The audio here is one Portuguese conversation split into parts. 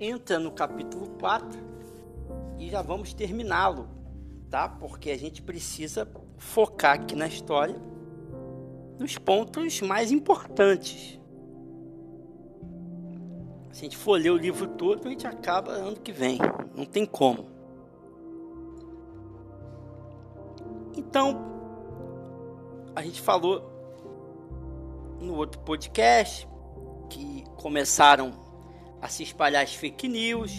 entra no capítulo 4 e já vamos terminá-lo, tá? Porque a gente precisa focar aqui na história nos pontos mais importantes. Se a gente for ler o livro todo, a gente acaba ano que vem. Não tem como. Então, a gente falou no outro podcast que começaram a se espalhar as fake news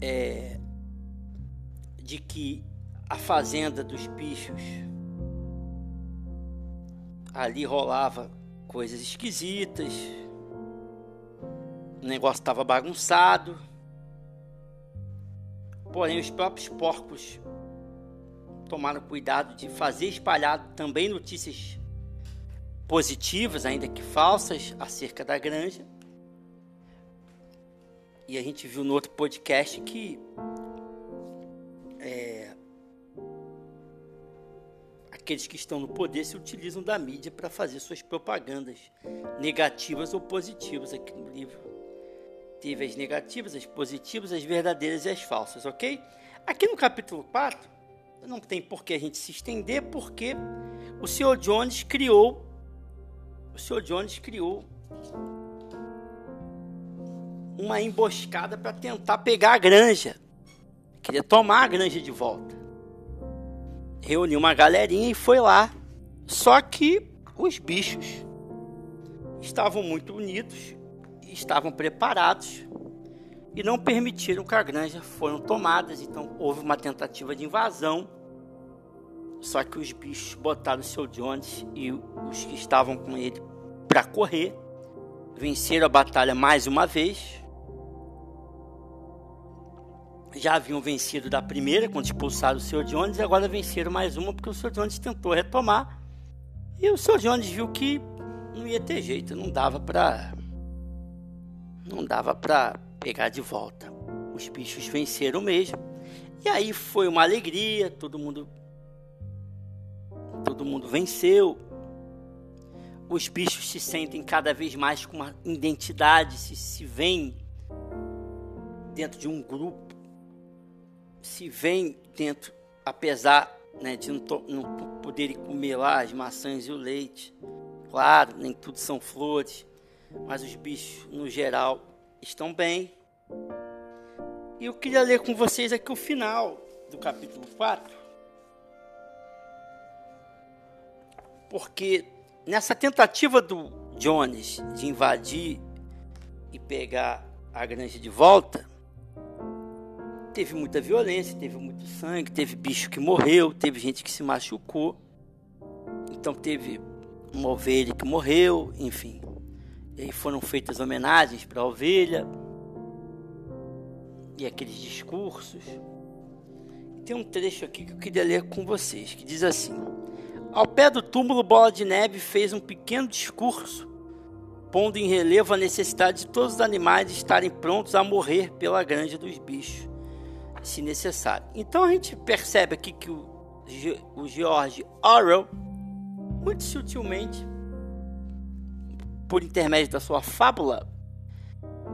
é, de que a fazenda dos bichos ali rolava coisas esquisitas, o negócio estava bagunçado. Porém, os próprios porcos tomaram cuidado de fazer espalhar também notícias positivas, ainda que falsas, acerca da granja. E a gente viu no outro podcast que é, aqueles que estão no poder se utilizam da mídia para fazer suas propagandas negativas ou positivas aqui no livro teve as negativas, as positivas, as verdadeiras e as falsas, ok? Aqui no capítulo 4, não tem por que a gente se estender, porque o Sr. Jones criou. O Sr. Jones criou uma emboscada para tentar pegar a granja. Queria tomar a granja de volta. Reuniu uma galerinha e foi lá. Só que os bichos estavam muito unidos estavam preparados e não permitiram que a granja foram tomadas. Então houve uma tentativa de invasão. Só que os bichos botaram o seu Jones e os que estavam com ele para correr. Venceram a batalha mais uma vez. Já haviam vencido da primeira quando expulsaram o Sr. Jones e agora venceram mais uma porque o Sr. Jones tentou retomar. E o Sr. Jones viu que não ia ter jeito, não dava para não dava para pegar de volta. Os bichos venceram mesmo. E aí foi uma alegria, todo mundo todo mundo venceu. Os bichos se sentem cada vez mais com uma identidade, se se veem dentro de um grupo, se veem dentro, apesar né, de não, não poderem comer lá as maçãs e o leite. Claro, nem tudo são flores mas os bichos, no geral, estão bem. E eu queria ler com vocês aqui o final do capítulo 4. Porque nessa tentativa do Jones de invadir e pegar a granja de volta, teve muita violência, teve muito sangue, teve bicho que morreu, teve gente que se machucou. Então teve uma ovelha que morreu, enfim. E foram feitas homenagens para a ovelha e aqueles discursos. Tem um trecho aqui que eu queria ler com vocês, que diz assim: Ao pé do túmulo, Bola de Neve fez um pequeno discurso, pondo em relevo a necessidade de todos os animais estarem prontos a morrer pela granja dos bichos, se necessário. Então a gente percebe aqui que o, o George Orwell, muito sutilmente, por intermédio da sua fábula,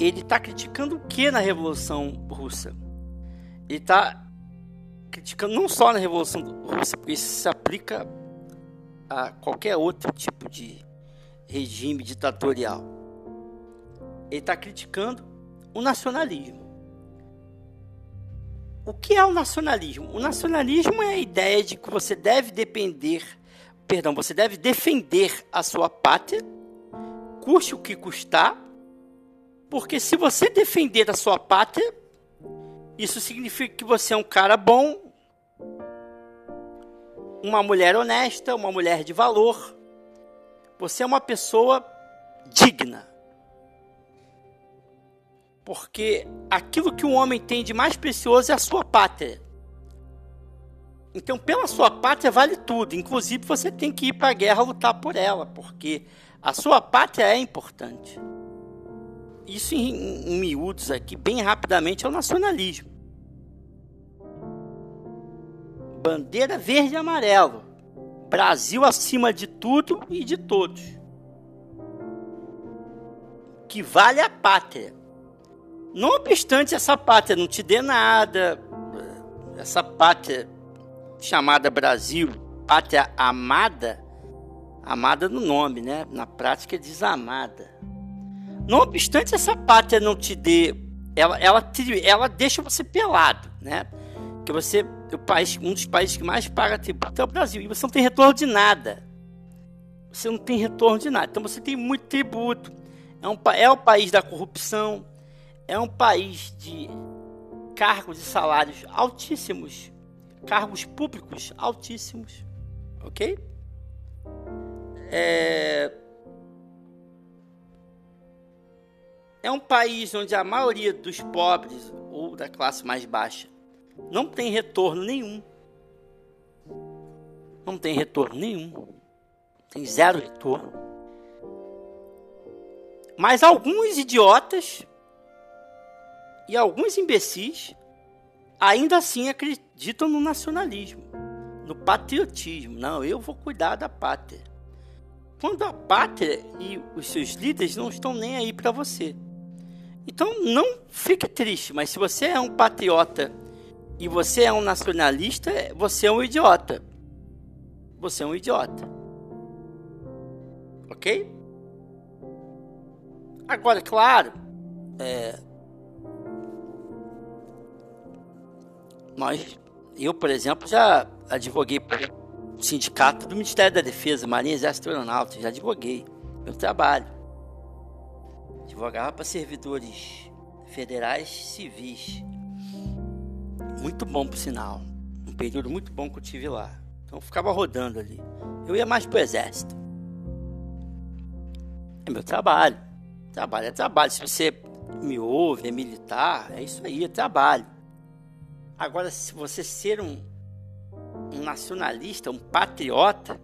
ele está criticando o que na Revolução Russa? Ele está criticando não só na Revolução Russa, porque isso se aplica a qualquer outro tipo de regime ditatorial. Ele está criticando o nacionalismo. O que é o nacionalismo? O nacionalismo é a ideia de que você deve depender, perdão, você deve defender a sua pátria custe o que custar, porque se você defender a sua pátria, isso significa que você é um cara bom, uma mulher honesta, uma mulher de valor. Você é uma pessoa digna. Porque aquilo que um homem tem de mais precioso é a sua pátria. Então, pela sua pátria vale tudo. Inclusive, você tem que ir para a guerra lutar por ela, porque a sua pátria é importante. Isso em, em miúdos aqui, bem rapidamente, é o nacionalismo. Bandeira verde e amarelo. Brasil acima de tudo e de todos. que vale a pátria. Não obstante essa pátria não te dê nada, essa pátria chamada Brasil, pátria amada, amada no nome, né? Na prática é desamada. Não obstante essa pátria não te dê, ela, ela, ela deixa você pelado, né? Que você, o país, um dos países que mais paga tributo é o Brasil, e você não tem retorno de nada. Você não tem retorno de nada. Então você tem muito tributo. É, um, é o país da corrupção. É um país de cargos e salários altíssimos. Cargos públicos altíssimos. Ok? É, é um país onde a maioria dos pobres ou da classe mais baixa não tem retorno nenhum. Não tem retorno nenhum. Tem zero retorno. Mas alguns idiotas e alguns imbecis ainda assim acreditam no nacionalismo, no patriotismo. Não, eu vou cuidar da pátria. Quando a pátria e os seus líderes não estão nem aí para você. Então não fique triste, mas se você é um patriota e você é um nacionalista, você é um idiota. Você é um idiota. Ok? Agora, claro, é, nós, eu, por exemplo, já advoguei para o sindicato do Ministério da Defesa, Marinha, Exército Aeronáutica, já advoguei, meu trabalho. Advogava para servidores federais civis. Muito bom, por sinal. Um período muito bom que eu tive lá. Então ficava rodando ali. Eu ia mais pro exército. É meu trabalho. Trabalho é trabalho. Se você me ouve, é militar, é isso aí, é trabalho. Agora, se você ser um, um nacionalista, um patriota,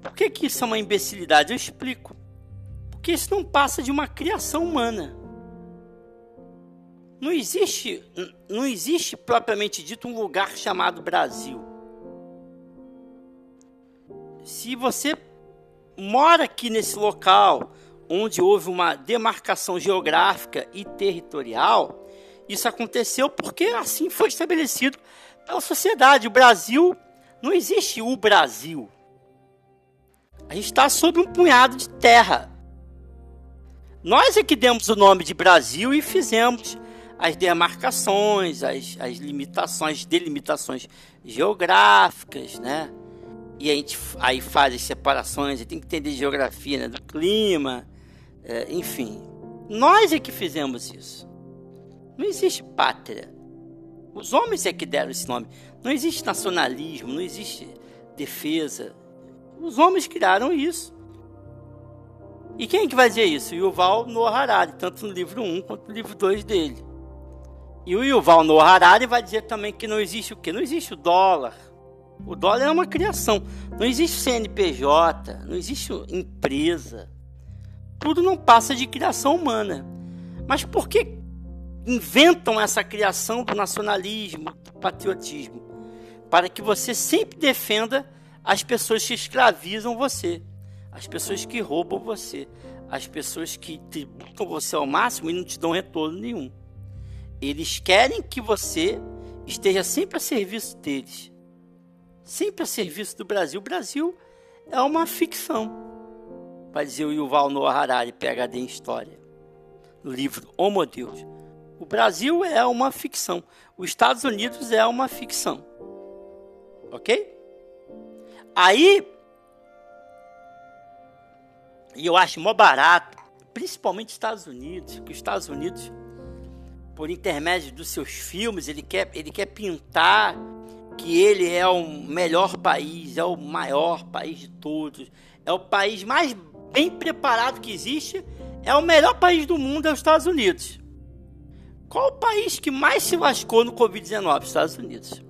por que, que isso é uma imbecilidade? Eu explico. Porque isso não passa de uma criação humana. Não existe, não existe propriamente dito um lugar chamado Brasil. Se você mora aqui nesse local onde houve uma demarcação geográfica e territorial, isso aconteceu porque assim foi estabelecido pela sociedade. O Brasil não existe o Brasil. A gente está sob um punhado de terra. Nós é que demos o nome de Brasil e fizemos as demarcações, as, as limitações, delimitações geográficas, né? E a gente aí faz as separações, tem que entender geografia né? do clima, é, enfim. Nós é que fizemos isso. Não existe pátria. Os homens é que deram esse nome. Não existe nacionalismo, não existe defesa. Os homens criaram isso. E quem é que vai dizer isso? Yuval Noah Harari, tanto no livro 1 quanto no livro 2 dele. E o Yuval Noah Harari vai dizer também que não existe o quê? Não existe o dólar. O dólar é uma criação. Não existe CNPJ, não existe empresa. Tudo não passa de criação humana. Mas por que inventam essa criação do nacionalismo, do patriotismo, para que você sempre defenda as pessoas que escravizam você, as pessoas que roubam você, as pessoas que tributam você ao máximo e não te dão retorno nenhum. Eles querem que você esteja sempre a serviço deles, sempre a serviço do Brasil. O Brasil é uma ficção, vai dizer o Yuval Noah Harari, PhD em História, no livro Homo Deus. O Brasil é uma ficção. Os Estados Unidos é uma ficção. Ok? Aí. E eu acho mó barato, principalmente Estados Unidos, que os Estados Unidos, por intermédio dos seus filmes, ele quer, ele quer pintar que ele é o melhor país, é o maior país de todos, é o país mais bem preparado que existe, é o melhor país do mundo, é os Estados Unidos. Qual o país que mais se lascou no Covid-19? Estados Unidos.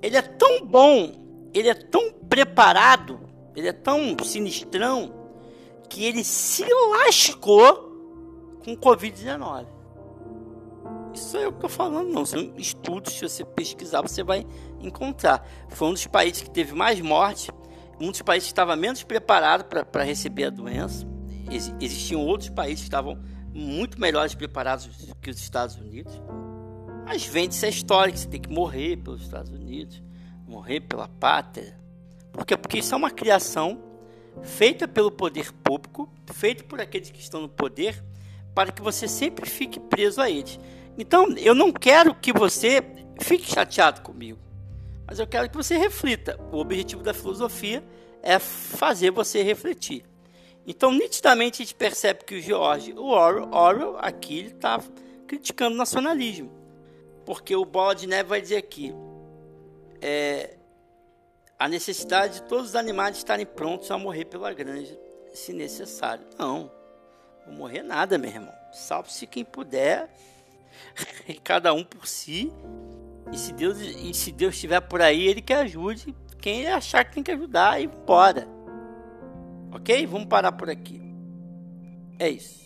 Ele é tão bom, ele é tão preparado, ele é tão sinistrão, que ele se lascou com o Covid-19. Isso é o que eu estou falando, não. São estudos, se você pesquisar, você vai encontrar. Foi um dos países que teve mais morte, um dos países que estava menos preparado para receber a doença. existiam outros países que estavam muito melhores preparados que os Estados Unidos. Mas vende-se a história que você tem que morrer pelos Estados Unidos, morrer pela pátria. Por quê? Porque isso é uma criação feita pelo poder público, feita por aqueles que estão no poder, para que você sempre fique preso a eles. Então, eu não quero que você fique chateado comigo, mas eu quero que você reflita. O objetivo da filosofia é fazer você refletir. Então, nitidamente, a gente percebe que o George Orwell, Orwell aqui ele está criticando o nacionalismo. Porque o Bola de Neve vai dizer aqui é, a necessidade de todos os animais estarem prontos a morrer pela granja, se necessário. Não, não morrer nada, meu irmão. Salve-se quem puder, cada um por si. E se Deus e se Deus estiver por aí, ele que ajude quem ele achar que tem que ajudar e bora. Ok? Vamos parar por aqui. É isso.